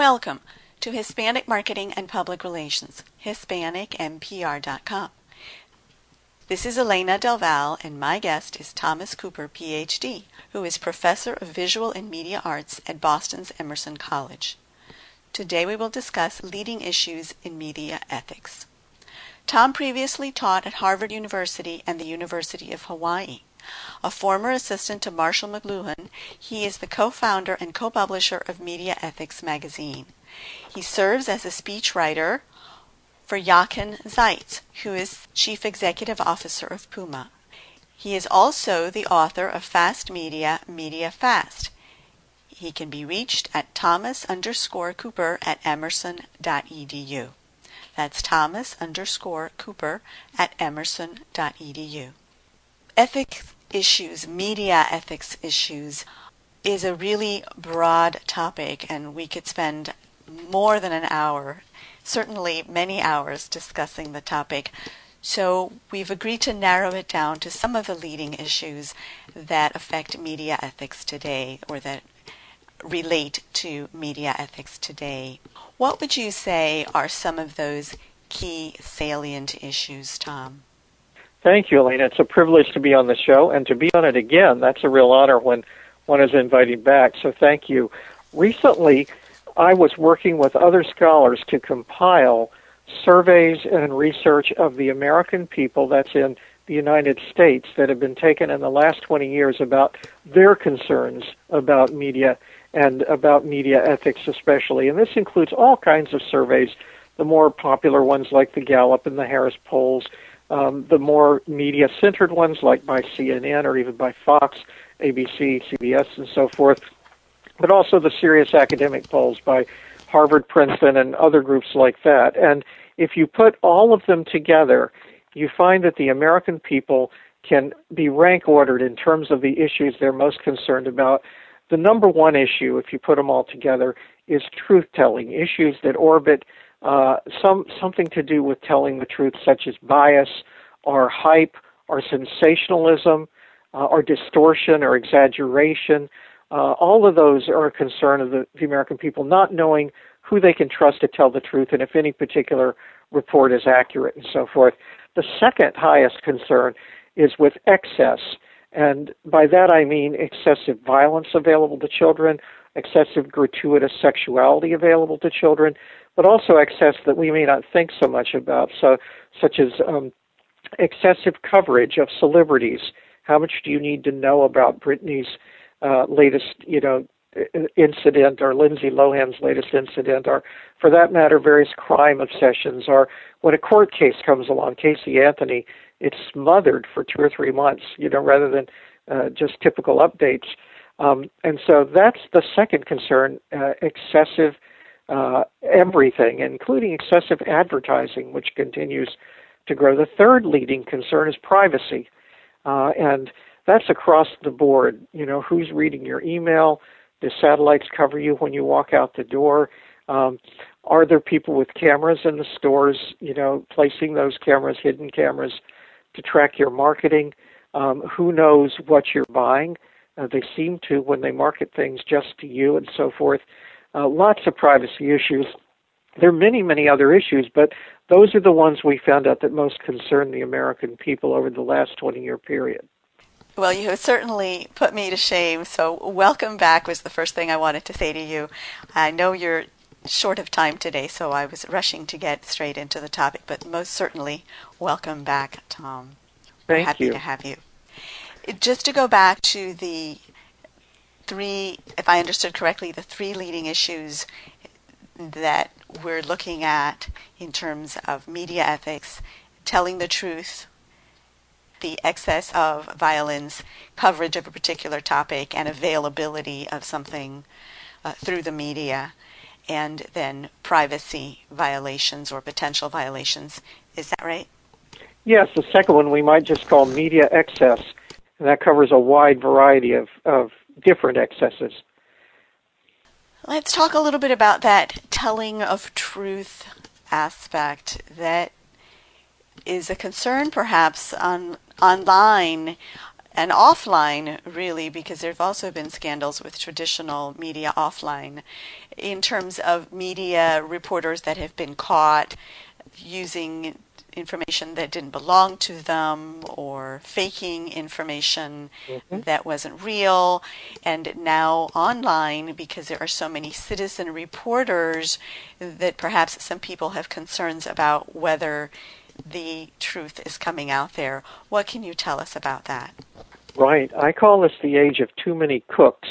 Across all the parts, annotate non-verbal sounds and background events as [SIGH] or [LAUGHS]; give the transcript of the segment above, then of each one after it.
Welcome to Hispanic Marketing and Public Relations, HispanicMPR.com. This is Elena Del Val, and my guest is Thomas Cooper, PhD, who is Professor of Visual and Media Arts at Boston's Emerson College. Today we will discuss leading issues in media ethics. Tom previously taught at Harvard University and the University of Hawaii. A former assistant to Marshall McLuhan, he is the co-founder and co-publisher of Media Ethics magazine. He serves as a speechwriter for Jochen Zeitz, who is Chief Executive Officer of Puma. He is also the author of Fast Media, Media Fast. He can be reached at thomas underscore cooper at emerson.edu. That's thomas underscore cooper at emerson.edu. Ethics issues, media ethics issues, is a really broad topic, and we could spend more than an hour certainly many hours discussing the topic. So we've agreed to narrow it down to some of the leading issues that affect media ethics today or that relate to media ethics today. What would you say are some of those key salient issues, Tom? Thank you, Elena. It's a privilege to be on the show and to be on it again. That's a real honor when one is invited back. So thank you. Recently, I was working with other scholars to compile surveys and research of the American people that's in the United States that have been taken in the last 20 years about their concerns about media and about media ethics especially. And this includes all kinds of surveys, the more popular ones like the Gallup and the Harris polls, um, the more media centered ones like by CNN or even by Fox, ABC, CBS, and so forth but also the serious academic polls by Harvard, Princeton, and other groups like that. And if you put all of them together, you find that the American people can be rank ordered in terms of the issues they're most concerned about. The number one issue, if you put them all together, is truth telling, issues that orbit uh, some something to do with telling the truth, such as bias or hype or sensationalism uh, or distortion or exaggeration uh, all of those are a concern of the, the American people not knowing who they can trust to tell the truth and if any particular report is accurate and so forth. The second highest concern is with excess. And by that I mean excessive violence available to children, excessive gratuitous sexuality available to children, but also excess that we may not think so much about, so such as um, excessive coverage of celebrities. How much do you need to know about Britney's uh, latest, you know, incident or Lindsay Lohan's latest incident or for that matter various crime obsessions or when a court case comes along Casey Anthony it's smothered for two or three months you know rather than uh, just typical updates um, and so that's the second concern uh, excessive uh, everything including excessive advertising which continues to grow the third leading concern is privacy uh, and that's across the board. You know, who's reading your email? Do satellites cover you when you walk out the door? Um, are there people with cameras in the stores, you know, placing those cameras, hidden cameras, to track your marketing? Um, who knows what you're buying? Uh, they seem to when they market things just to you and so forth. Uh, lots of privacy issues. There are many, many other issues, but those are the ones we found out that most concern the American people over the last 20 year period. Well, you have certainly put me to shame. So, welcome back was the first thing I wanted to say to you. I know you're short of time today, so I was rushing to get straight into the topic, but most certainly, welcome back, Tom. Thank We're happy you. to have you. Just to go back to the three, if I understood correctly, the three leading issues that we're looking at in terms of media ethics, telling the truth the excess of violence, coverage of a particular topic, and availability of something uh, through the media, and then privacy violations or potential violations. Is that right? Yes, the second one we might just call media excess, and that covers a wide variety of, of different excesses. Let's talk a little bit about that telling of truth aspect that is a concern perhaps on online and offline, really, because there have also been scandals with traditional media offline in terms of media reporters that have been caught using information that didn't belong to them or faking information mm-hmm. that wasn't real. And now online, because there are so many citizen reporters, that perhaps some people have concerns about whether the truth is coming out there. What can you tell us about that? Right. I call this the age of too many cooks.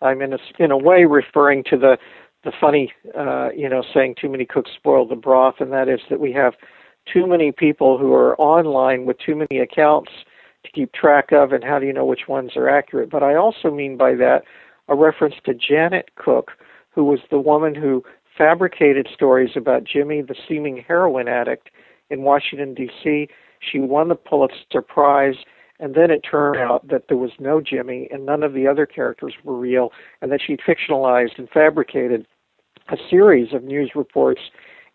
I'm in a, in a way referring to the the funny, uh, you know, saying too many cooks spoil the broth, and that is that we have too many people who are online with too many accounts to keep track of, and how do you know which ones are accurate? But I also mean by that a reference to Janet Cooke, who was the woman who fabricated stories about Jimmy, the seeming heroin addict, in Washington, D.C. She won the Pulitzer Prize, and then it turned out that there was no Jimmy, and none of the other characters were real, and that she'd fictionalized and fabricated a series of news reports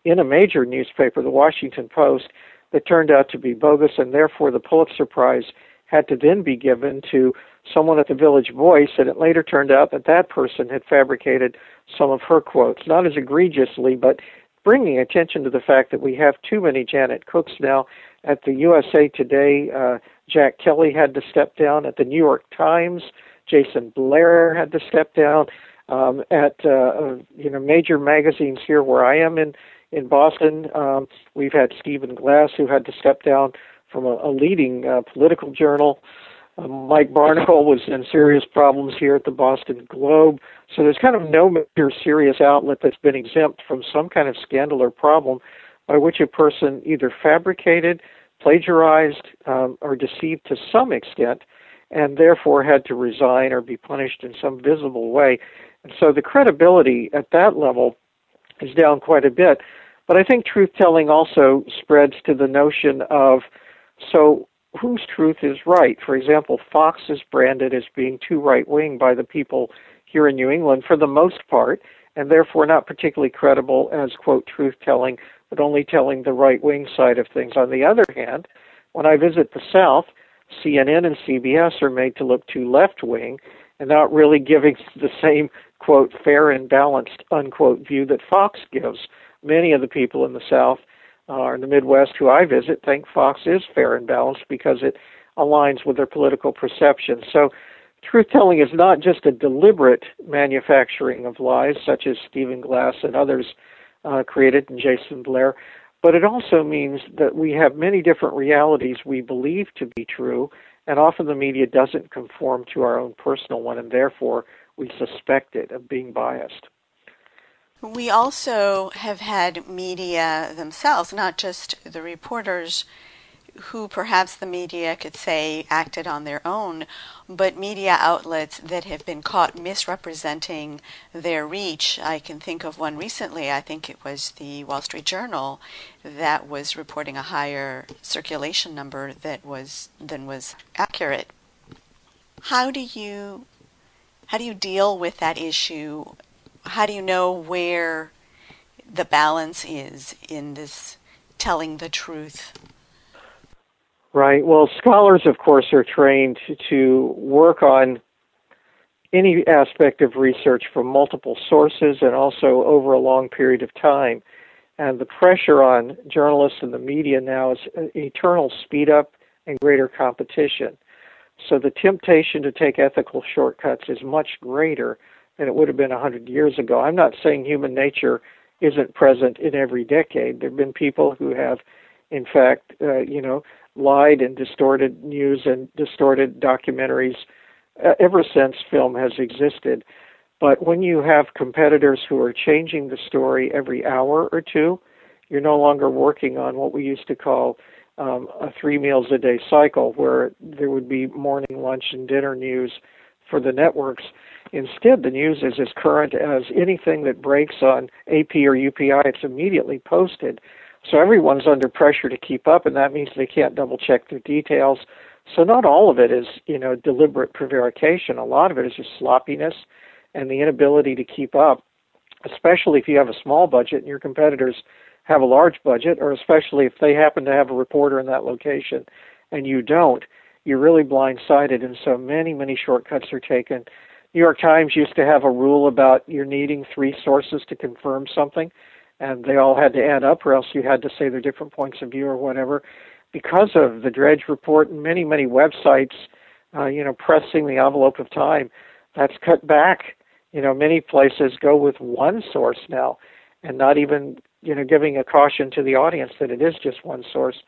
in a major newspaper, the Washington Post, that turned out to be bogus, and therefore the Pulitzer Prize had to then be given to someone at the Village Voice, and it later turned out that that person had fabricated some of her quotes, not as egregiously, but bringing attention to the fact that we have too many Janet Cookes now. At the USA Today, uh, Jack Kelley had to step down. At the New York Times, Jason Blair had to step down. Um, at uh, uh, you know major magazines here where I am in in Boston, um, we've had Stephen Glass who had to step down from a, a leading uh, political journal. Uh, Mike Barnicle was in serious problems here at the Boston Globe. So there's kind of no major serious outlet that's been exempt from some kind of scandal or problem by which a person either fabricated, plagiarized, um, or deceived to some extent, and therefore had to resign or be punished in some visible way. And so the credibility at that level is down quite a bit. But I think truth telling also spreads to the notion of so whose truth is right. For example, Fox is branded as being too right wing by the people here in New England for the most part, and therefore not particularly credible as, quote, truth telling, but only telling the right wing side of things. On the other hand, when I visit the South, CNN and CBS are made to look too left wing and not really giving [LAUGHS] the same, quote, fair and balanced, unquote, view that Fox gives. Many of the people in the South uh, in the Midwest who I visit think Fox is fair and balanced because it aligns with their political perception. So, truth telling is not just a deliberate manufacturing of lies, such as Stephen Glass and others uh, created, and Jason Blair, but it also means that we have many different realities we believe to be true, and often the media doesn't conform to our own personal one, and therefore we suspect it of being biased. We also have had media themselves, not just the reporters who perhaps the media could say acted on their own, but media outlets that have been caught misrepresenting their reach. I can think of one recently, I think it was the Wall Street Journal, that was reporting a higher circulation number that was than was accurate. How do you how do you deal with that issue how do you know where the balance is in this telling the truth? Right. Well, scholars, of course, are trained to work on any aspect of research from multiple sources and also over a long period of time. And the pressure on journalists and the media now is eternal speed up and greater competition. So the temptation to take ethical shortcuts is much greater than it would have been 100 years ago. I'm not saying human nature isn't present in every decade. There have been people who have, in fact, uh, you know, lied and distorted news and distorted documentaries uh, ever since film has existed. But when you have competitors who are changing the story every hour or two, you're no longer working on what we used to call um, a three meals a day cycle, where there would be morning, lunch, and dinner news for the networks. Instead, the news is as current as anything that breaks on AP or UPI. It's immediately posted. So everyone's under pressure to keep up, and that means they can't double check their details. So not all of it is, you know, deliberate prevarication. A lot of it is just sloppiness and the inability to keep up, especially if you have a small budget and your competitors have a large budget, or especially if they happen to have a reporter in that location and you don't you're really blindsided. And so many, many shortcuts are taken. New York Times used to have a rule about you're needing three sources to confirm something, and they all had to add up, or else you had to say their different points of view or whatever. Because of the Drudge Report and many, many websites, uh, you know, pressing the envelope of time, that's cut back. You know, many places go with one source now, and not even you know giving a caution to the audience that it is just one source.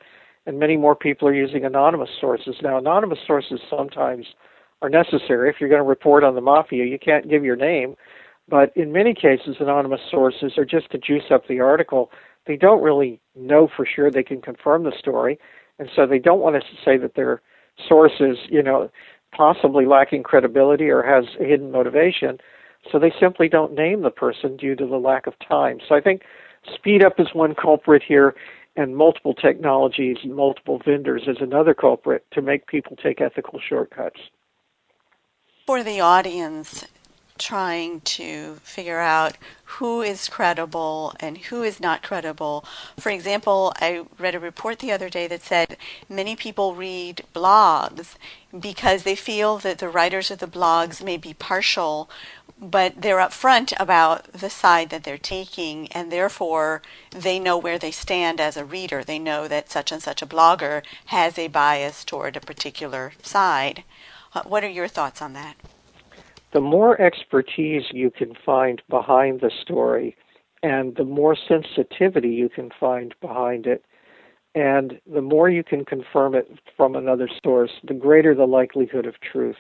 And many more people are using anonymous sources now. Anonymous sources sometimes are necessary. If you're going to report on the mafia, you can't give your name. But in many cases, anonymous sources are just to juice up the article. They don't really know for sure they can confirm the story, and so they don't want us to say that their source is, you know, possibly lacking credibility or has a hidden motivation. So they simply don't name the person due to the lack of time. So I think speed up is one culprit here, and multiple technologies and multiple vendors is another culprit to make people take ethical shortcuts for the audience trying to figure out who is credible and who is not credible. For example, I read a report the other day that said many people read blogs because they feel that the writers of the blogs may be partial, but they're upfront about the side that they're taking, and therefore they know where they stand as a reader. They know that such and such a blogger has a bias toward a particular side. Uh, what are your thoughts on that? The more expertise you can find behind the story, and the more sensitivity you can find behind it, and the more you can confirm it from another source, the greater the likelihood of truth.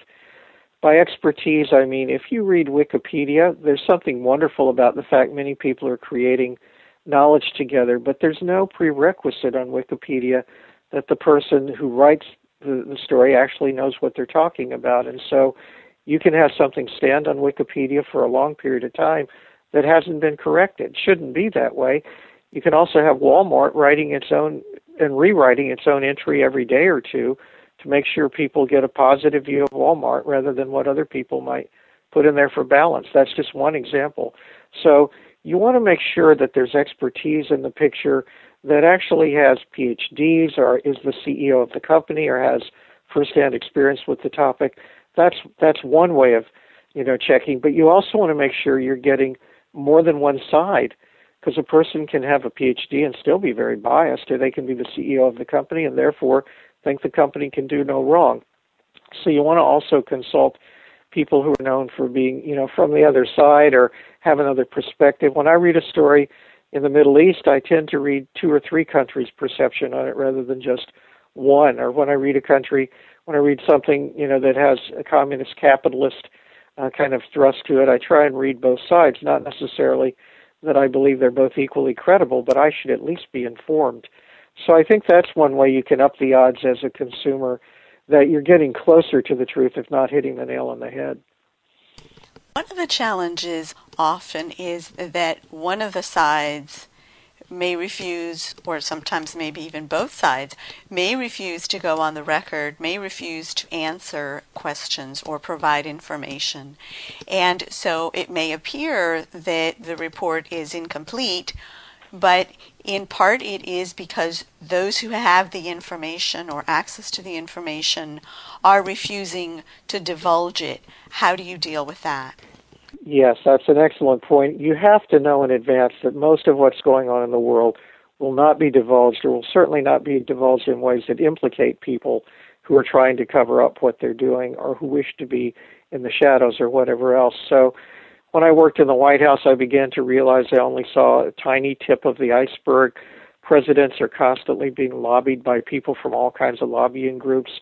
By expertise, I mean if you read Wikipedia, there's something wonderful about the fact many people are creating knowledge together, but there's no prerequisite on Wikipedia that the person who writes the, the story actually knows what they're talking about. And so you can have something stand on Wikipedia for a long period of time that hasn't been corrected. It shouldn't be that way. You can also have Walmart writing its own and rewriting its own entry every day or two to make sure people get a positive view of Walmart rather than what other people might put in there for balance. That's just one example. So you want to make sure that there's expertise in the picture that actually has PhDs or is the CEO of the company or has firsthand experience with the topic. That's that's one way of you know checking. But you also want to make sure you're getting more than one side because a person can have a PhD and still be very biased, or they can be the CEO of the company and therefore think the company can do no wrong. So you want to also consult people who are known for being, you know, from the other side or have another perspective. When I read a story, in the Middle East, I tend to read two or three countries' perception on it rather than just one. Or when I read a country, when I read something you know that has a communist capitalist uh, kind of thrust to it, I try and read both sides. Not necessarily that I believe they're both equally credible, but I should at least be informed. So I think that's one way you can up the odds as a consumer that you're getting closer to the truth, if not hitting the nail on the head. One of the challenges often is that one of the sides may refuse, or sometimes maybe even both sides, may refuse to go on the record, may refuse to answer questions or provide information. And so it may appear that the report is incomplete, but in part it is because those who have the information or access to the information are refusing to divulge it. How do you deal with that? Yes, that's an excellent point. You have to know in advance that most of what's going on in the world will not be divulged or will certainly not be divulged in ways that implicate people who are trying to cover up what they're doing or who wish to be in the shadows or whatever else. So when I worked in the White House, I began to realize I only saw a tiny tip of the iceberg. Presidents are constantly being lobbied by people from all kinds of lobbying groups.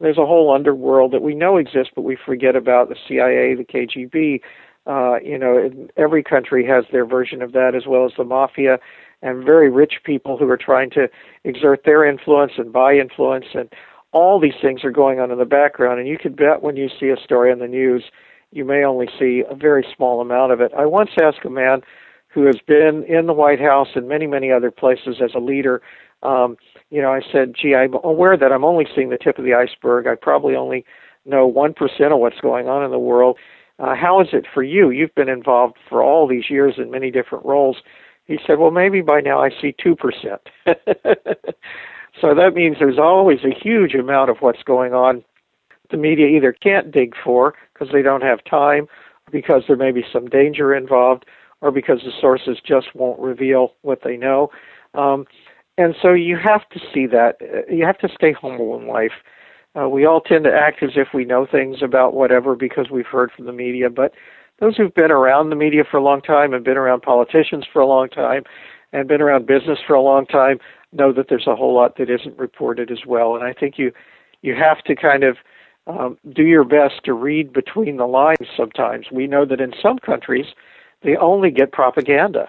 There's a whole underworld that we know exists, but we forget about the CIA, the KGB, uh, you know, every country has their version of that, as well as the mafia and very rich people who are trying to exert their influence and buy influence, and all these things are going on in the background. And you could bet when you see a story on the news, you may only see a very small amount of it. I once asked a man who has been in the White House and many, many other places as a leader. Um, you know, I said, "Gee, I'm aware that I'm only seeing the tip of the iceberg. I probably only know one percent of what's going on in the world." uh, how is it for you? You've been involved for all these years in many different roles. He said, well, maybe by now I see 2%. [LAUGHS] So that means there's always a huge amount of what's going on the media either can't dig for because they don't have time, because there may be some danger involved, or because the sources just won't reveal what they know. Um, and so you have to see that. You have to stay humble in life. Uh, we all tend to act as if we know things about whatever because we've heard from the media, but those who've been around the media for a long time and been around politicians for a long time and been around business for a long time know that there's a whole lot that isn't reported as well. And I think you you have to kind of um, do your best to read between the lines sometimes. We know that in some countries they only get propaganda.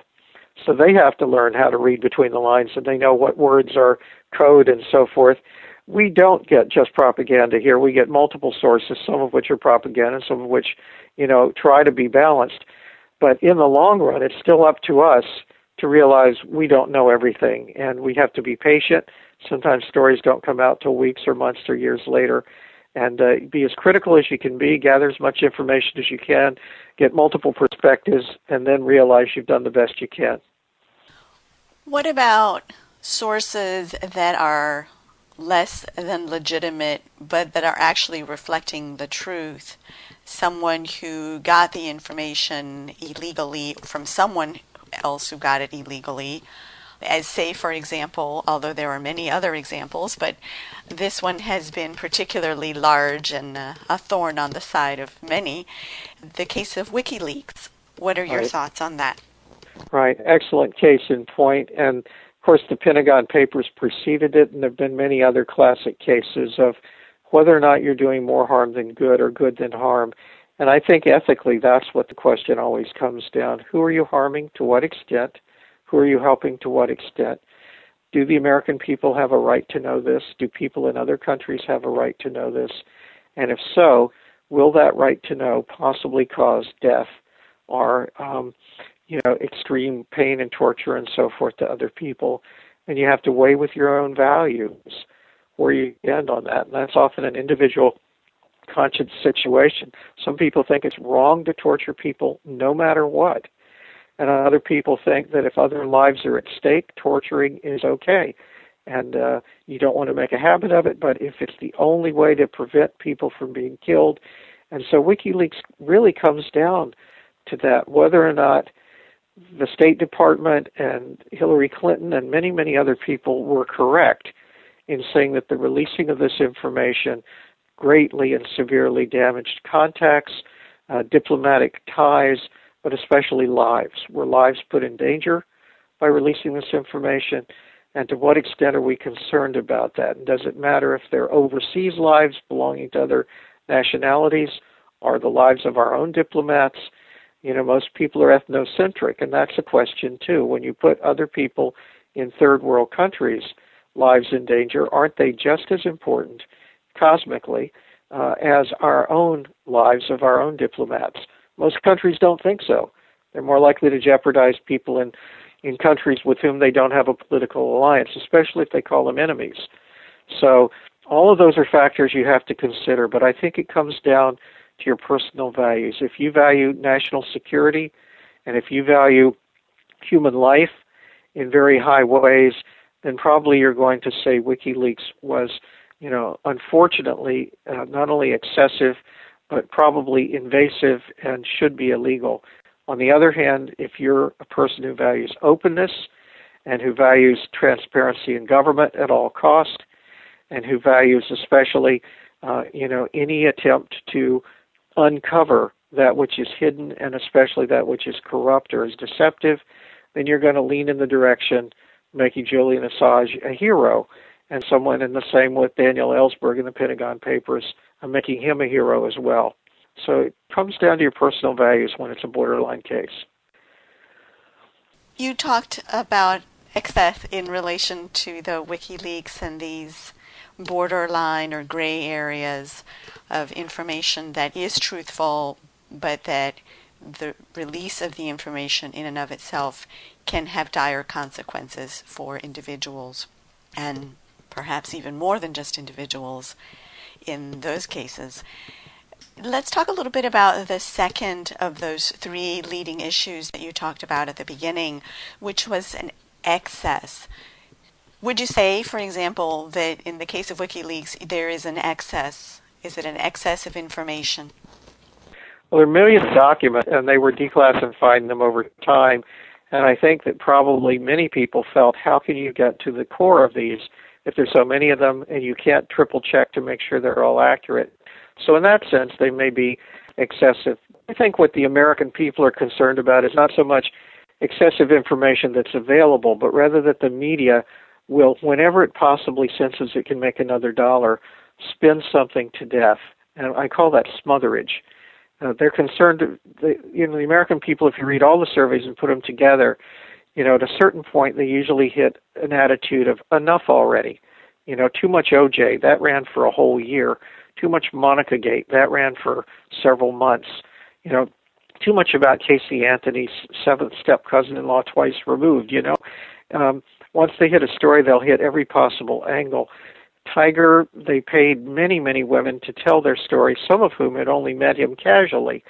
So they have to learn how to read between the lines and they know what words are code and so forth. We don't get just propaganda here. We get multiple sources, some of which are propaganda, some of which, you know, try to be balanced. But in the long run, it's still up to us to realize we don't know everything and we have to be patient. Sometimes stories don't come out till weeks or months or years later and uh, be as critical as you can be, gather as much information as you can, get multiple perspectives, and then realize you've done the best you can. What about sources that are less than legitimate, but that are actually reflecting the truth? Someone who got the information illegally from someone else who got it illegally, as say for example although there are many other examples but this one has been particularly large and uh, a thorn on the side of many the case of wikileaks what are your right. thoughts on that right excellent case in point. point and of course the pentagon papers preceded it and there have been many other classic cases of whether or not you're doing more harm than good or good than harm and I think ethically, that's what the question always comes down. Who are you harming? To what extent? Who are you helping? To what extent? Do the American people have a right to know this? Do people in other countries have a right to know this? And if so, will that right to know possibly cause death or, um, you know, extreme pain and torture and so forth to other people? And you have to weigh with your own values where you end on that. And that's often an individual conscience situation. Some people think it's wrong to torture people no matter what and other people think that if other lives are at stake, torturing is okay. And uh, you don't want to make a habit of it, but if it's the only way to prevent people from being killed, and so WikiLeaks really comes down to that whether or not the State Department and Hillary Clinton and many, many other people were correct in saying that the releasing of this information greatly and severely damaged contacts, uh, diplomatic ties, but especially lives. Were lives put in danger by releasing this information? And to what extent are we concerned about that? And does it matter if they're overseas lives belonging to other nationalities or the lives of our own diplomats? You know, most people are ethnocentric, and that's a question too. When you put other people in third world countries' lives in danger, aren't they just as important cosmically uh, as our own lives of our own diplomats? Most countries don't think so. They're more likely to jeopardize people in, in countries with whom they don't have a political alliance, especially if they call them enemies. So all of those are factors you have to consider, but I think it comes down to your personal values. If you value national security and if you value human life in very high ways, then probably you're going to say WikiLeaks was, you know, unfortunately uh, not only excessive but probably invasive and should be illegal. On the other hand, if you're a person who values openness and who values transparency in government at all cost, and who values especially, uh, you know, any attempt to uncover that which is hidden and especially that which is corrupt or is deceptive, then you're going to lean in the direction making Julian Assange a hero and someone in the same with Daniel Ellsberg in the Pentagon Papers making him a hero as well. So it comes down to your personal values when it's a borderline case. You talked about excess in relation to the WikiLeaks and these borderline or gray areas of information that is truthful, but that the release of the information in and of itself can have dire consequences for individuals and perhaps even more than just individuals in those cases. Let's talk a little bit about the second of those three leading issues that you talked about at the beginning, which was an excess. Would you say, for example, that in the case of WikiLeaks, there is an excess? Is it an excess of information? Well, there are millions of documents, and they were declassifying them over time. And I think that probably many people felt, how can you get to the core of these if there's so many of them and you can't triple check to make sure they're all accurate? So, in that sense, they may be excessive. I think what the American people are concerned about is not so much excessive information that's available, but rather that the media will, whenever it possibly senses it can make another dollar, spin something to death. And I call that smotherage. Uh, they're concerned, they, you know, the American people, if you read all the surveys and put them together, you know, at a certain point, they usually hit an attitude of enough already. You know, too much OJ, that ran for a whole year. Too much Monica Gate, that ran for several months. You know, too much about Casey Anthony's seventh step cousin in law twice removed, you know. Um, once they hit a story, they'll hit every possible angle. Tiger, they paid many, many women to tell their story, some of whom had only met him casually.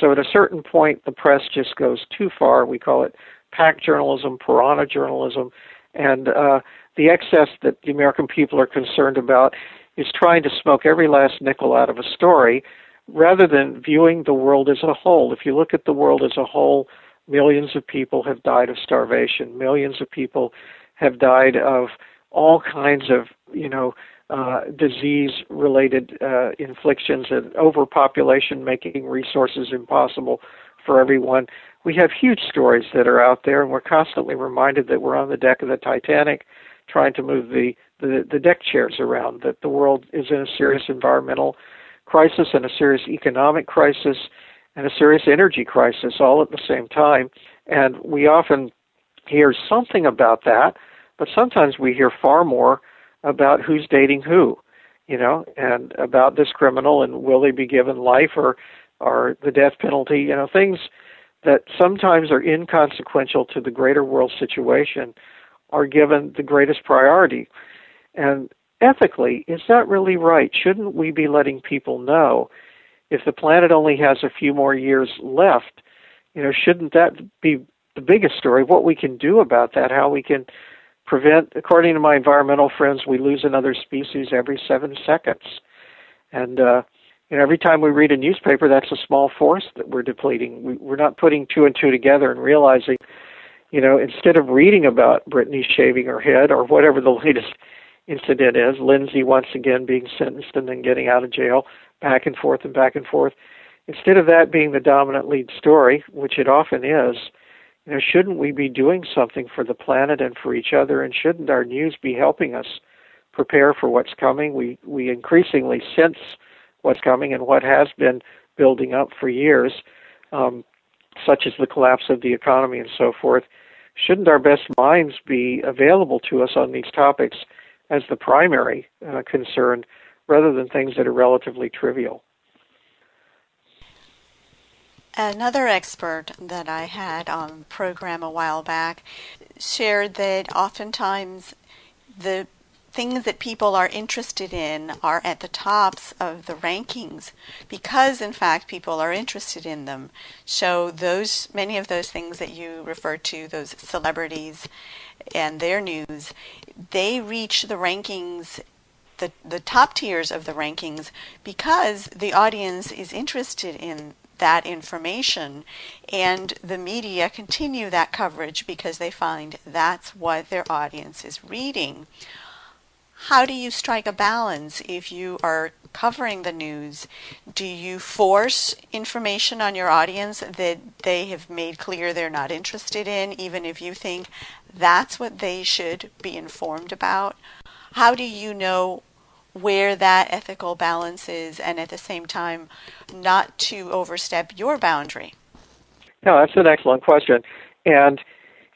So at a certain point, the press just goes too far. We call it pack journalism, piranha journalism, and uh, the excess that the American people are concerned about is trying to smoke every last nickel out of a story rather than viewing the world as a whole. If you look at the world as a whole, millions of people have died of starvation, millions of people have died of all kinds of you know uh, disease related uh, inflictions and overpopulation making resources impossible for everyone. We have huge stories that are out there, and we're constantly reminded that we're on the deck of the Titanic trying to move the, the, the deck chairs around, that the world is in a serious environmental crisis and a serious economic crisis and a serious energy crisis all at the same time. And we often hear something about that, but sometimes we hear far more about who's dating who, you know, and about this criminal and will they be given life or or the death penalty, you know, things that sometimes are inconsequential to the greater world situation are given the greatest priority. And ethically, is that really right? Shouldn't we be letting people know if the planet only has a few more years left? You know, shouldn't that be the biggest story? What we can do about that, how we can prevent, according to my environmental friends, we lose another species every seven seconds. And, uh, you know, every time we read a newspaper, that's a small forest that we're depleting. We, we're not putting two and two together and realizing, you know, instead of reading about Britney shaving her head or whatever the [LAUGHS] latest incident is, Lindsay once again being sentenced and then getting out of jail, back and forth and back and forth. Instead of that being the dominant lead story, which it often is, you know, shouldn't we be doing something for the planet and for each other? And shouldn't our news be helping us prepare for what's coming? We we increasingly sense what's coming and what has been building up for years, um, such as the collapse of the economy and so forth. Shouldn't our best minds be available to us on these topics as the primary uh, concern, rather than things that are relatively trivial? Another expert that I had on program a while back shared that oftentimes the things that people are interested in are at the tops of the rankings because in fact people are interested in them so those many of those things that you refer to those celebrities and their news they reach the rankings the, the top tiers of the rankings because the audience is interested in that information and the media continue that coverage because they find that's what their audience is reading. How do you strike a balance if you are covering the news? Do you force information on your audience that they have made clear they're not interested in, even if you think that's what they should be informed about? How do you know where that ethical balance is and at the same time not to overstep your boundary? No, that's an excellent question. And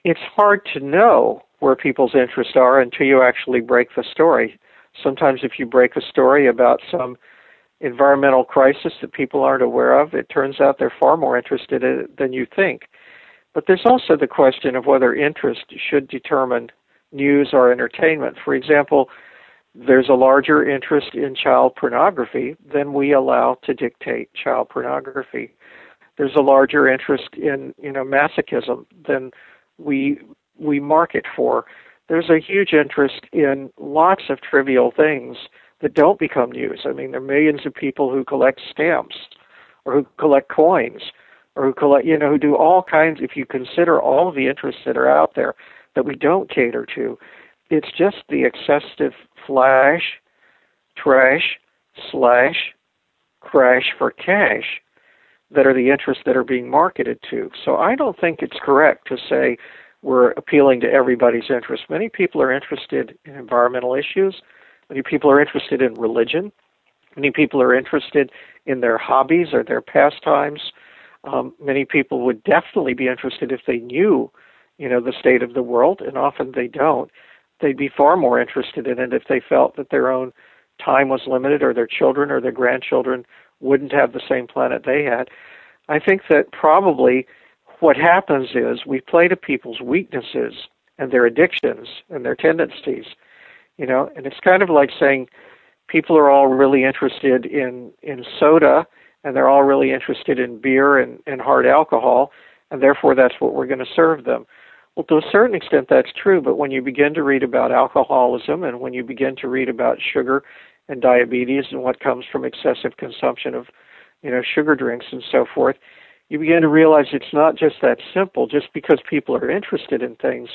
it's hard to know where people's interests are until you actually break the story. Sometimes, if you break a story about some environmental crisis that people aren't aware of, it turns out they're far more interested in it than you think. But there's also the question of whether interest should determine news or entertainment. For example, there's a larger interest in child pornography than we allow to dictate child pornography. There's a larger interest in you know masochism than we we market for. there's a huge interest in lots of trivial things that don't become news. I mean, there are millions of people who collect stamps or who collect coins or who collect, you know, who do all kinds. If you consider all of the interests that are out there that we don't cater to, it's just the excessive flash, trash, slash, crash for cash that are the interests that are being marketed to. So I don't think it's correct to say we're appealing to everybody's interest. Many people are interested in environmental issues. Many people are interested in religion. Many people are interested in their hobbies or their pastimes. Um, many people would definitely be interested if they knew, you know, the state of the world, and often they don't. They'd be far more interested in it if they felt that their own time was limited or their children or their grandchildren wouldn't have the same planet they had. I think that probably what happens is we play to people's weaknesses and their addictions and their tendencies, you know, and it's kind of like saying people are all really interested in in soda and they're all really interested in beer and, and hard alcohol and therefore that's what we're going to serve them. Well, to a certain extent, that's true, but when you begin to read about alcoholism and when you begin to read about sugar and diabetes and what comes from excessive consumption of, you know, sugar drinks and so forth, you begin to realize it's not just that simple. Just because people are interested in things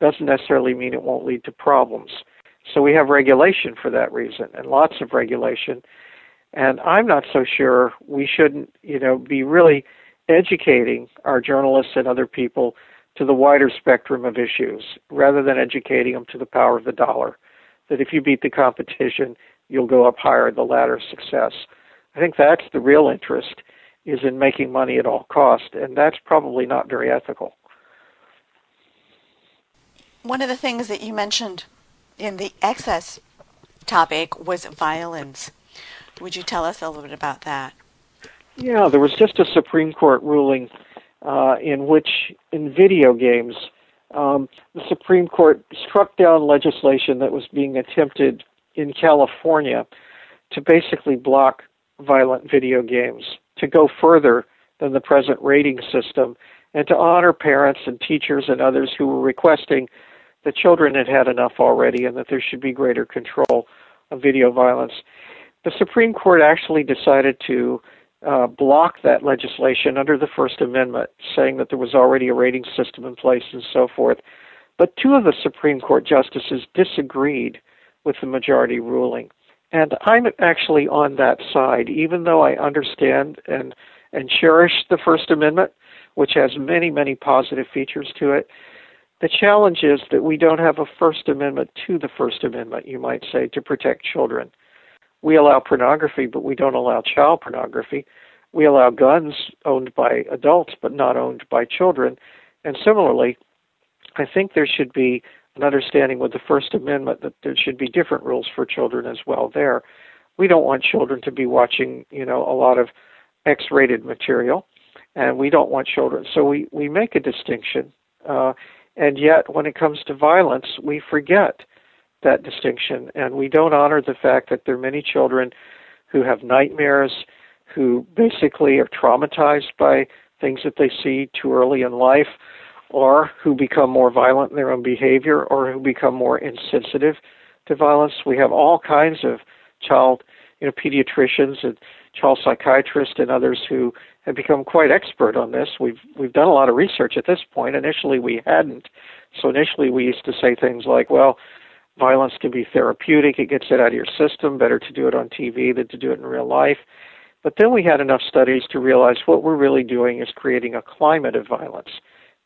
doesn't necessarily mean it won't lead to problems. So we have regulation for that reason, and lots of regulation. And I'm not so sure we shouldn't, you know, be really educating our journalists and other people to the wider spectrum of issues rather than educating them to the power of the dollar. That if you beat the competition, you'll go up higher in the ladder of success. I think that's the real interest is in making money at all cost, and that's probably not very ethical. One of the things that you mentioned in the excess topic was violence. Would you tell us a little bit about that? Yeah, there was just a Supreme Court ruling uh, in which, in video games, um, the Supreme Court struck down legislation that was being attempted in California to basically block violent video games, to go further than the present rating system, and to honor parents and teachers and others who were requesting that children had had enough already and that there should be greater control of video violence. The Supreme Court actually decided to uh, block that legislation under the First Amendment, saying that there was already a rating system in place and so forth. But two of the Supreme Court justices disagreed with the majority ruling. And I'm actually on that side, even though I understand and and cherish the First Amendment, which has many, many positive features to it. The challenge is that we don't have a First Amendment to the First Amendment, you might say, to protect children. We allow pornography, but we don't allow child pornography. We allow guns owned by adults, but not owned by children. And similarly, I think there should be an understanding with the First Amendment that there should be different rules for children as well there. We don't want children to be watching, you know, a lot of X-rated material, and we don't want children. So we we make a distinction, uh, and yet when it comes to violence, we forget that distinction, and we don't honor the fact that there are many children who have nightmares, who basically are traumatized by things that they see too early in life or who become more violent in their own behavior, or who become more insensitive to violence. We have all kinds of child, you know, pediatricians and child psychiatrists and others who have become quite expert on this. We've we've done a lot of research at this point. Initially, we hadn't. So initially, we used to say things like, "Well, violence can be therapeutic. It gets it out of your system. Better to do it on TV than to do it in real life." But then we had enough studies to realize what we're really doing is creating a climate of violence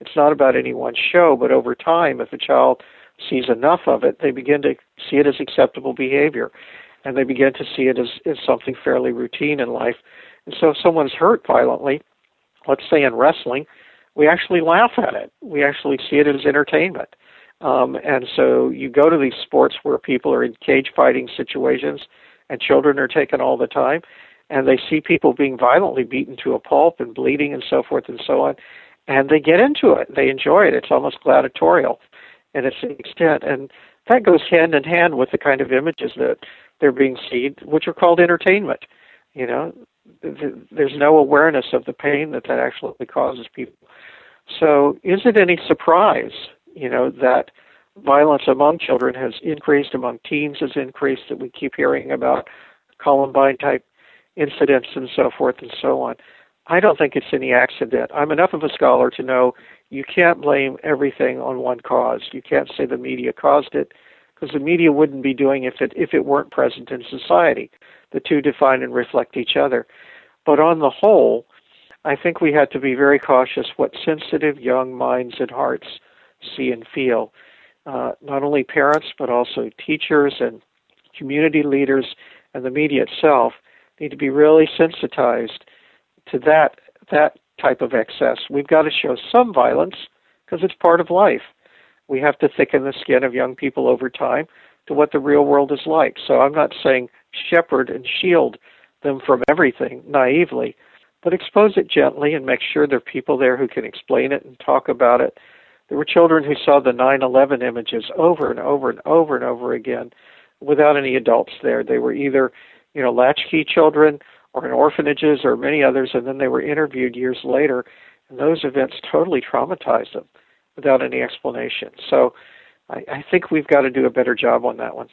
it's not about any one show, but over time, if a child sees enough of it, they begin to see it as acceptable behavior, and they begin to see it as, as something fairly routine in life. And so, if someone's hurt violently, let's say in wrestling, we actually laugh at it. We actually see it as entertainment. Um, and so you go to these sports where people are in cage fighting situations and children are taken all the time, and they see people being violently beaten to a pulp and bleeding and so forth and so on and they get into it. They enjoy it. It's almost gladiatorial in its extent, and that goes hand in hand with the kind of images that they're being seen, which are called entertainment. You know, there's no awareness of the pain that that actually causes people. So, is it any surprise, you know, that violence among children has increased, among teens has increased, that we keep hearing about Columbine type incidents and so forth and so on. I don't think it's any accident. I'm enough of a scholar to know you can't blame everything on one cause. You can't say the media caused it because the media wouldn't be doing it if it if it weren't present in society. The two define and reflect each other. But on the whole, I think we have to be very cautious what sensitive young minds and hearts see and feel. Uh, not only parents, but also teachers and community leaders and the media itself need to be really sensitized to that that type of excess. We've got to show some violence because it's part of life. We have to thicken the skin of young people over time to what the real world is like. So I'm not saying shepherd and shield them from everything naively, but expose it gently and make sure there are people there who can explain it and talk about it. There were children who saw the 9 11 images over and over and over and over again without any adults there. They were either, you know, latchkey children or in orphanages or many others, and then they were interviewed years later, and those events totally traumatized them without any explanation. So I, I think we've got to do a better job on that one.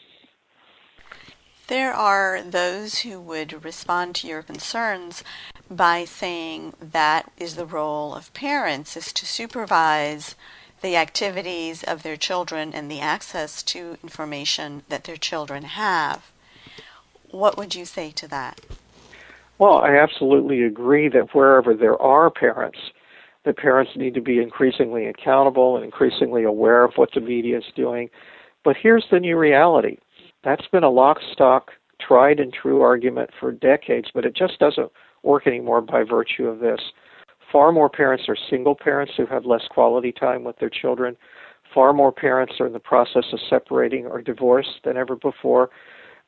There are those who would respond to your concerns by saying that is the role of parents is to supervise the activities of their children and the access to information that their children have. What would you say to that? Well, I absolutely agree that wherever there are parents, the parents need to be increasingly accountable and increasingly aware of what the media is doing. But here's the new reality. That's been a lock, stock, tried and true argument for decades, but it just doesn't work anymore by virtue of this. Far more parents are single parents who have less quality time with their children. Far more parents are in the process of separating or divorce than ever before.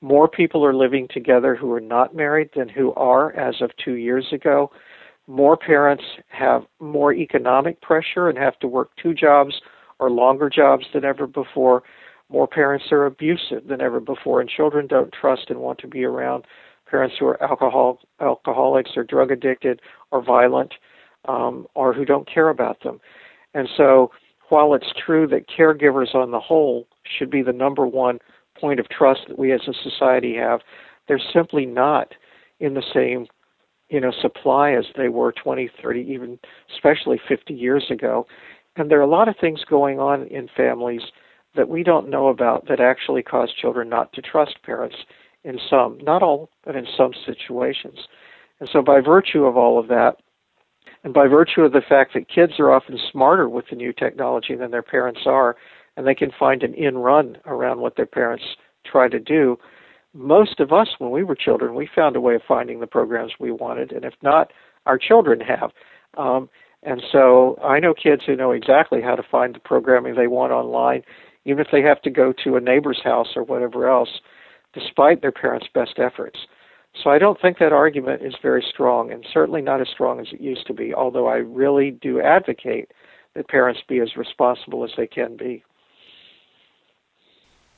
More people are living together who are not married than who are as of two years ago. More parents have more economic pressure and have to work two jobs or longer jobs than ever before. More parents are abusive than ever before, and children don't trust and want to be around parents who are alcohol alcoholics or drug addicted or violent um, or who don't care about them. And so, while it's true that caregivers on the whole should be the number one point of trust that we as a society have, they're simply not in the same you know supply as they were 20 30 even especially 50 years ago. And there are a lot of things going on in families that we don't know about that actually cause children not to trust parents in some not all but in some situations. And so by virtue of all of that and by virtue of the fact that kids are often smarter with the new technology than their parents are and they can find an in run around what their parents try to do. Most of us, when we were children, we found a way of finding the programs we wanted, and if not, our children have. Um, and so I know kids who know exactly how to find the programming they want online, even if they have to go to a neighbor's house or whatever else, despite their parents' best efforts. So I don't think that argument is very strong, and certainly not as strong as it used to be, although I really do advocate that parents be as responsible as they can be.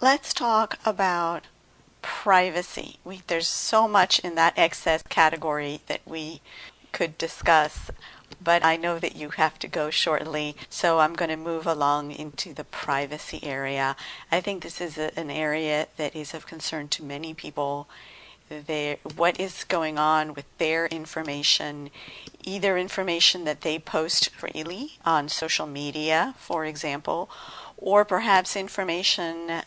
Let's talk about privacy. We, there's so much in that excess category that we could discuss, but I know that you have to go shortly, so I'm going to move along into the privacy area. I think this is a, an area that is of concern to many people. Their, what is going on with their information, either information that they post freely on social media, for example, or perhaps information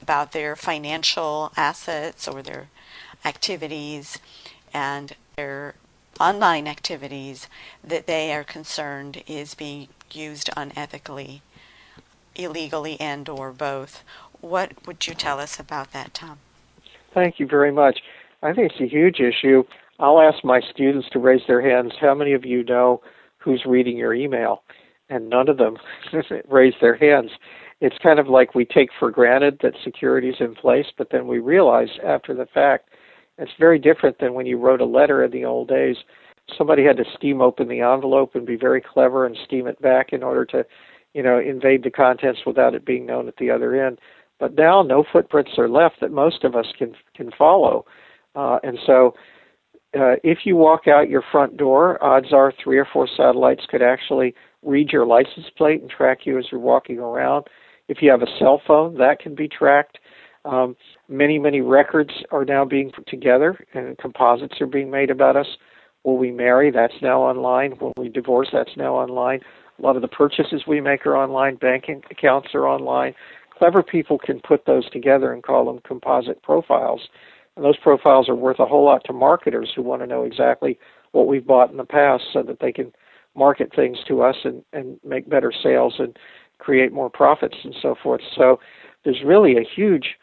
about their financial assets or their activities and their online activities that they are concerned is being used unethically, illegally and or both. What would you tell us about that, Tom? Thank you very much. I think it's a huge issue. I'll ask my students to raise their hands. How many of you know who's reading your email? and none of them [LAUGHS] raise their hands. It's kind of like we take for granted that security is in place, but then we realize after the fact it's very different than when you wrote a letter in the old days. Somebody had to steam open the envelope and be very clever and steam it back in order to, you know, invade the contents without it being known at the other end. But now no footprints are left that most of us can can follow, uh, and so uh, if you walk out your front door, odds are three or four satellites could actually read your license plate and track you as you're walking around. If you have a cell phone, that can be tracked. Um, many, many records are now being put together, and composites are being made about us. Will we marry? That's now online. Will we divorce? That's now online. A lot of the purchases we make are online. Banking accounts are online. Clever people can put those together and call them composite profiles. And those profiles are worth a whole lot to marketers who want to know exactly what we've bought in the past so that they can market things to us and, and make better sales and create more profits and so forth. So there's really a huge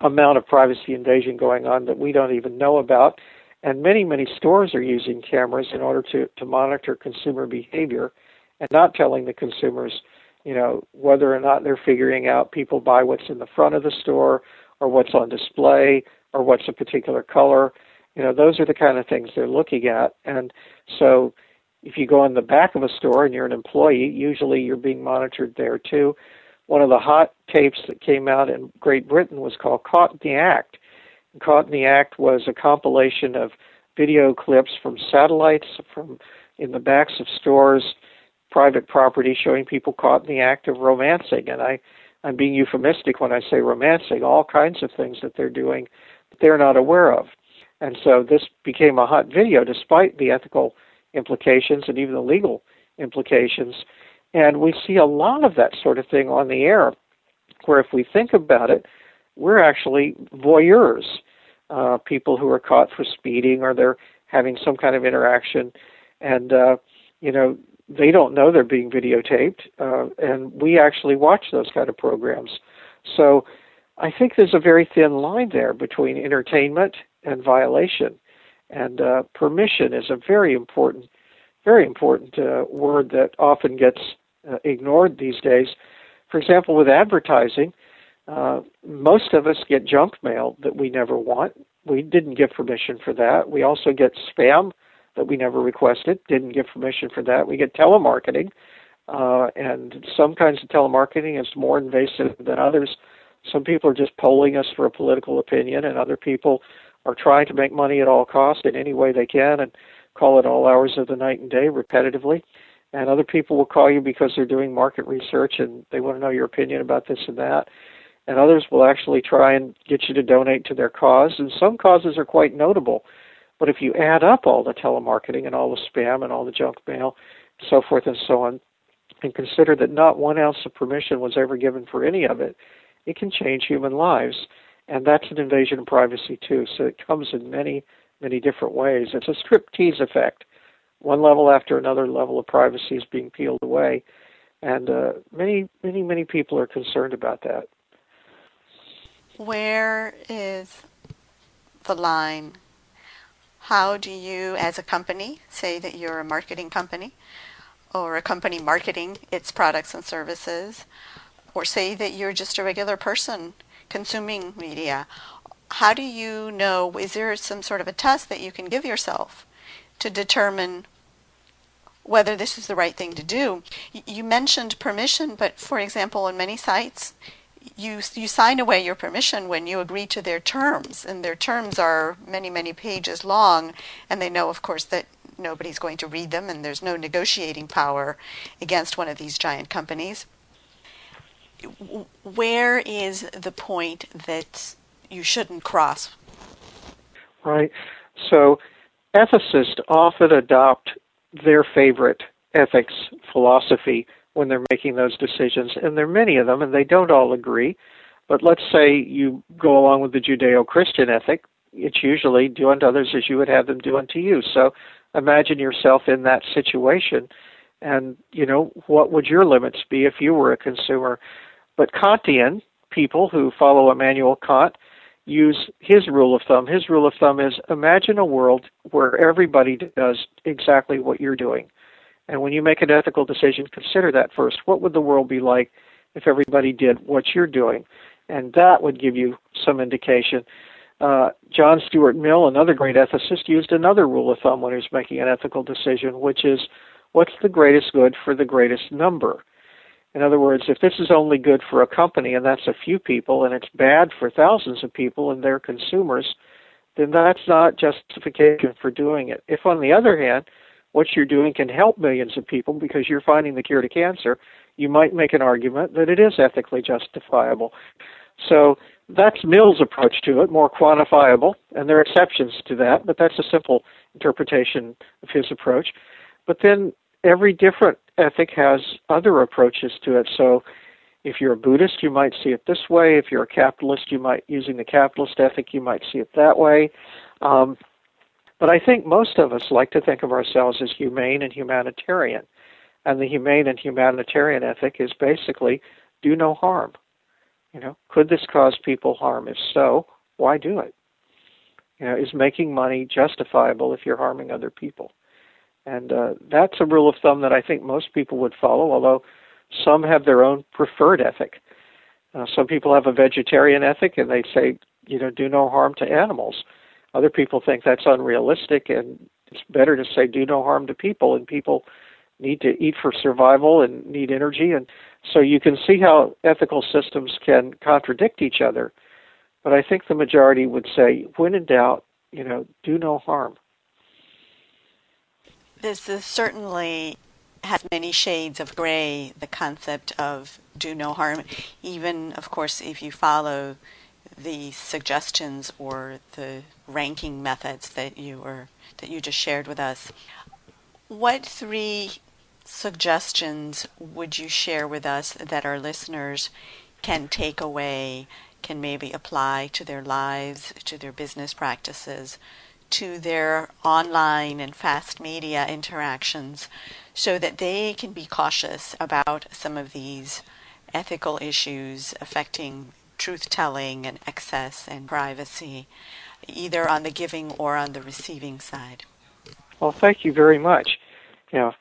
amount of privacy invasion going on that we don't even know about. And many, many stores are using cameras in order to, to monitor consumer behavior and not telling the consumers, you know, whether or not they're figuring out people buy what's in the front of the store or what's on display or what's a particular color. You know, those are the kind of things they're looking at. And so if you go in the back of a store and you're an employee, usually you're being monitored there too. One of the hot tapes that came out in Great Britain was called Caught in the Act. And Caught in the Act was a compilation of video clips from satellites from in the backs of stores, private property showing people caught in the act of romancing. And I, I'm being euphemistic when I say romancing, all kinds of things that they're doing that they're not aware of. And so this became a hot video despite the ethical implications and even the legal implications. And we see a lot of that sort of thing on the air, where if we think about it, we're actually voyeurs, uh, people who are caught for speeding or they're having some kind of interaction, and uh, you know they don't know they're being videotaped, uh, and we actually watch those kind of programs. So I think there's a very thin line there between entertainment and violation. And uh, permission is a very important, very important uh, word that often gets uh, ignored these days. For example, with advertising, uh, most of us get junk mail that we never want. We didn't give permission for that. We also get spam that we never requested, didn't give permission for that. We get telemarketing, uh, and some kinds of telemarketing is more invasive than others. Some people are just polling us for a political opinion, and other people are trying to make money at all costs in any way they can and call it all hours of the night and day repetitively. And other people will call you because they're doing market research and they want to know your opinion about this and that. And others will actually try and get you to donate to their cause. And some causes are quite notable. But if you add up all the telemarketing and all the spam and all the junk mail, so forth and so on, and consider that not one ounce of permission was ever given for any of it, it can change human lives and that's an invasion of privacy too. So it comes in many, many different ways. It's a striptease effect. One level after another level of privacy is being peeled away, and uh, many, many, many people are concerned about that. Where is the line? How do you, as a company, say that you're a marketing company, or a company marketing its products and services, or say that you're just a regular person consuming media, how do you know? Is there some sort of a test that you can give yourself to determine whether this is the right thing to do? You mentioned permission, but for example, on many sites, you you sign away your permission when you agree to their terms, and their terms are many many pages long, and they know, of course, that nobody's going to read them, and there's no negotiating power against one of these giant companies where is the point that you shouldn't cross? Right. So ethicists often adopt their favorite ethics philosophy when they're making those decisions, and there are many of them, and they don't all agree. But let's say you go along with the Judeo Christian ethic, it's usually do unto others as you would have them do unto you. So imagine yourself in that situation, and you know, what would your limits be if you were a consumer? But Kantian people who follow Immanuel Kant use his rule of thumb. His rule of thumb is imagine a world where everybody does exactly what you're doing. And when you make an ethical decision, consider that first. What would the world be like if everybody did what you're doing? And that would give you some indication. Uh, John Stuart Mill, another great ethicist, used another rule of thumb when he was making an ethical decision, which is what's the greatest good for the greatest number? In other words, if this is only good for a company and that's a few people and it's bad for thousands of people and their consumers, then that's not justification for doing it. If, on the other hand, what you're doing can help millions of people because you're finding the cure to cancer, you might make an argument that it is ethically justifiable. So that's Mill's approach to it, more quantifiable, and there are exceptions to that, but that's a simple interpretation of his approach. But then every different ethic has other approaches to it. So if you're a Buddhist, you might see it this way. If you're a capitalist, you might, using the capitalist ethic, you might see it that way. Um, but I think most of us like to think of ourselves as humane and humanitarian. And the humane and humanitarian ethic is basically do no harm. You know, could this cause people harm? If so, why do it? You know, is making money justifiable if you're harming other people? And uh, that's a rule of thumb that I think most people would follow, although some have their own preferred ethic. Uh, some people have a vegetarian ethic and they say, you know, do no harm to animals. Other people think that's unrealistic and it's better to say do no harm to people and people need to eat for survival and need energy and so you can see how ethical systems can contradict each other. But I think the majority would say when in doubt, you know, do no harm. This is certainly has many shades of gray, the concept of do no harm. Even, of course, if you follow the suggestions or the ranking methods that you were that you just shared with us, what three suggestions would you share with us that our listeners can take away, can maybe apply to their lives, to their business practices, to their online and fast media interactions so that they can be cautious about some of these ethical issues affecting truth telling and excess and privacy, either on the giving or on the receiving side? Well, thank you very much. You know,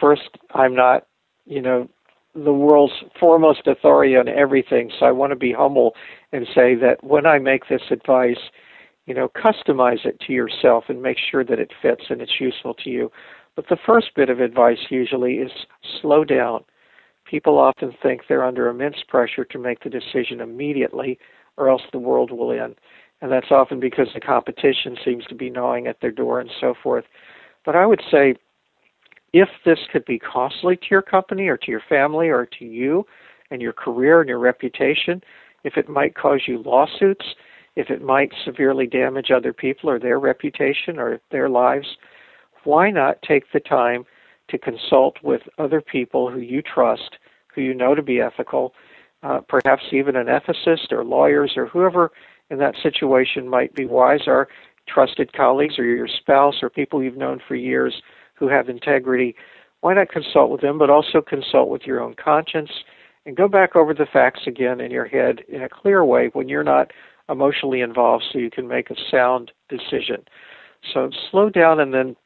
first, I'm not, you know, the world's foremost authority on everything, so I want to be humble and say that when I make this advice, you know, customize it to yourself and make sure that it fits and it's useful to you. But the first bit of advice usually is slow down. People often think they're under immense pressure to make the decision immediately or else the world will end. And that's often because the competition seems to be gnawing at their door and so forth. But I would say if this could be costly to your company or to your family or to you and your career and your reputation, if it might cause you lawsuits, if it might severely damage other people or their reputation or their lives, why not take the time to consult with other people who you trust, who you know to be ethical, uh, perhaps even an ethicist or lawyers or whoever in that situation might be wise, or trusted colleagues or your spouse or people you've known for years who have integrity. Why not consult with them, but also consult with your own conscience and go back over the facts again in your head in a clear way when you're not emotionally involved so you can make a sound decision. So slow down and then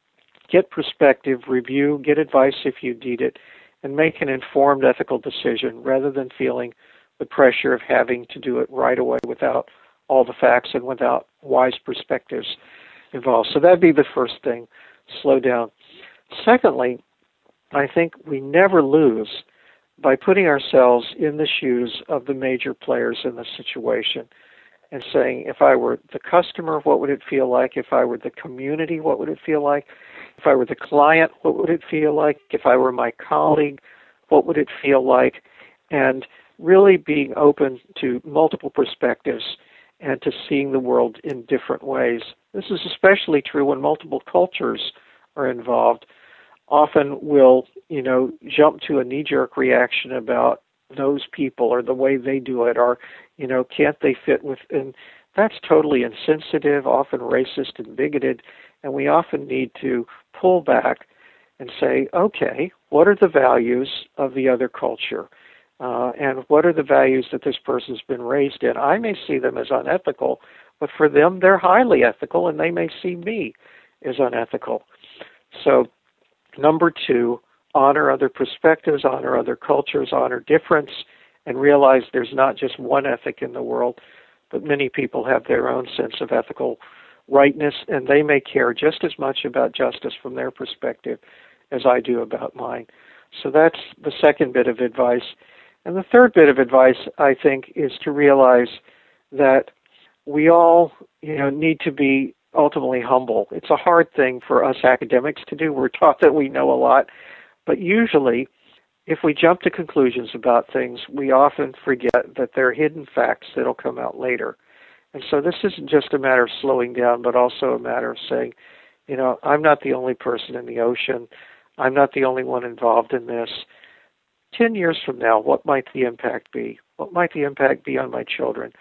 get perspective, review, get advice if you need it, and make an informed ethical decision rather than feeling the pressure of having to do it right away without all the facts and without wise perspectives involved. So that'd be the first thing slow down. Secondly, I think we never lose by putting ourselves in the shoes of the major players in the situation and saying, if I were the customer, what would it feel like? If I were the community, what would it feel like? If I were the client, what would it feel like? If I were my colleague, what would it feel like? And really being open to multiple perspectives and to seeing the world in different ways. This is especially true when multiple cultures are involved. Often we'll, you know, jump to a knee-jerk reaction about those people or the way they do it or you know can't they fit with and that's totally insensitive often racist and bigoted and we often need to pull back and say okay what are the values of the other culture uh, and what are the values that this person's been raised in i may see them as unethical but for them they're highly ethical and they may see me as unethical so number two honor other perspectives, honor other cultures, honor difference, and realize there's not just one ethic in the world, but many people have their own sense of ethical rightness, and they may care just as much about justice from their perspective as I do about mine. So that's the second bit of advice. And the third bit of advice, I think, is to realize that we all, you know, need to be ultimately humble. It's a hard thing for us academics to do. We're taught that we know a lot, but usually, if we jump to conclusions about things, we often forget that there are hidden facts that'll come out later. And so this isn't just a matter of slowing down, but also a matter of saying, you know, I'm not the only person in the ocean. I'm not the only one involved in this. Ten years from now, what might the impact be? What might the impact be on my children?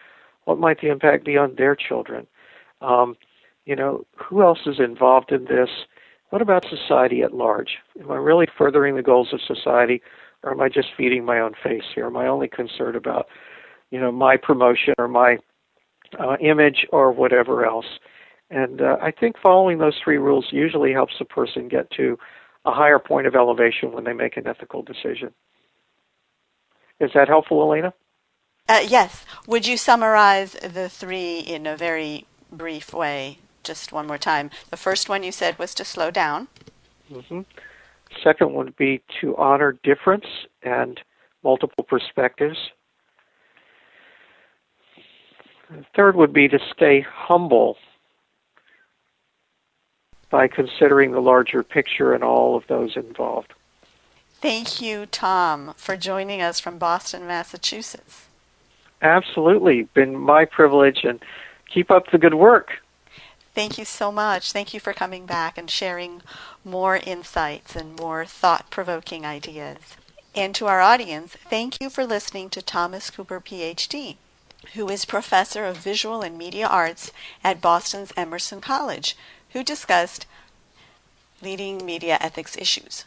What might the impact be on their children? Um, you know, who else is involved in this? What about society at large? Am I really furthering the goals of society, or am I just feeding my own face here? Am I only concerned about, you know, my promotion or my uh, image or whatever else? And uh, I think following those three rules usually helps a person get to a higher point of elevation when they make an ethical decision. Is that helpful, Elena? Uh, yes. Would you summarize the three in a very brief way? Just one more time. The first one you said was to slow down. Mm-hmm. Second would be to honor difference and multiple perspectives. The third would be to stay humble by considering the larger picture and all of those involved. Thank you, Tom, for joining us from Boston, Massachusetts. Absolutely. Been my privilege, and keep up the good work. Thank you so much. Thank you for coming back and sharing more insights and more thought provoking ideas. And to our audience, thank you for listening to Thomas Cooper, PhD, who is professor of visual and media arts at Boston's Emerson College, who discussed leading media ethics issues.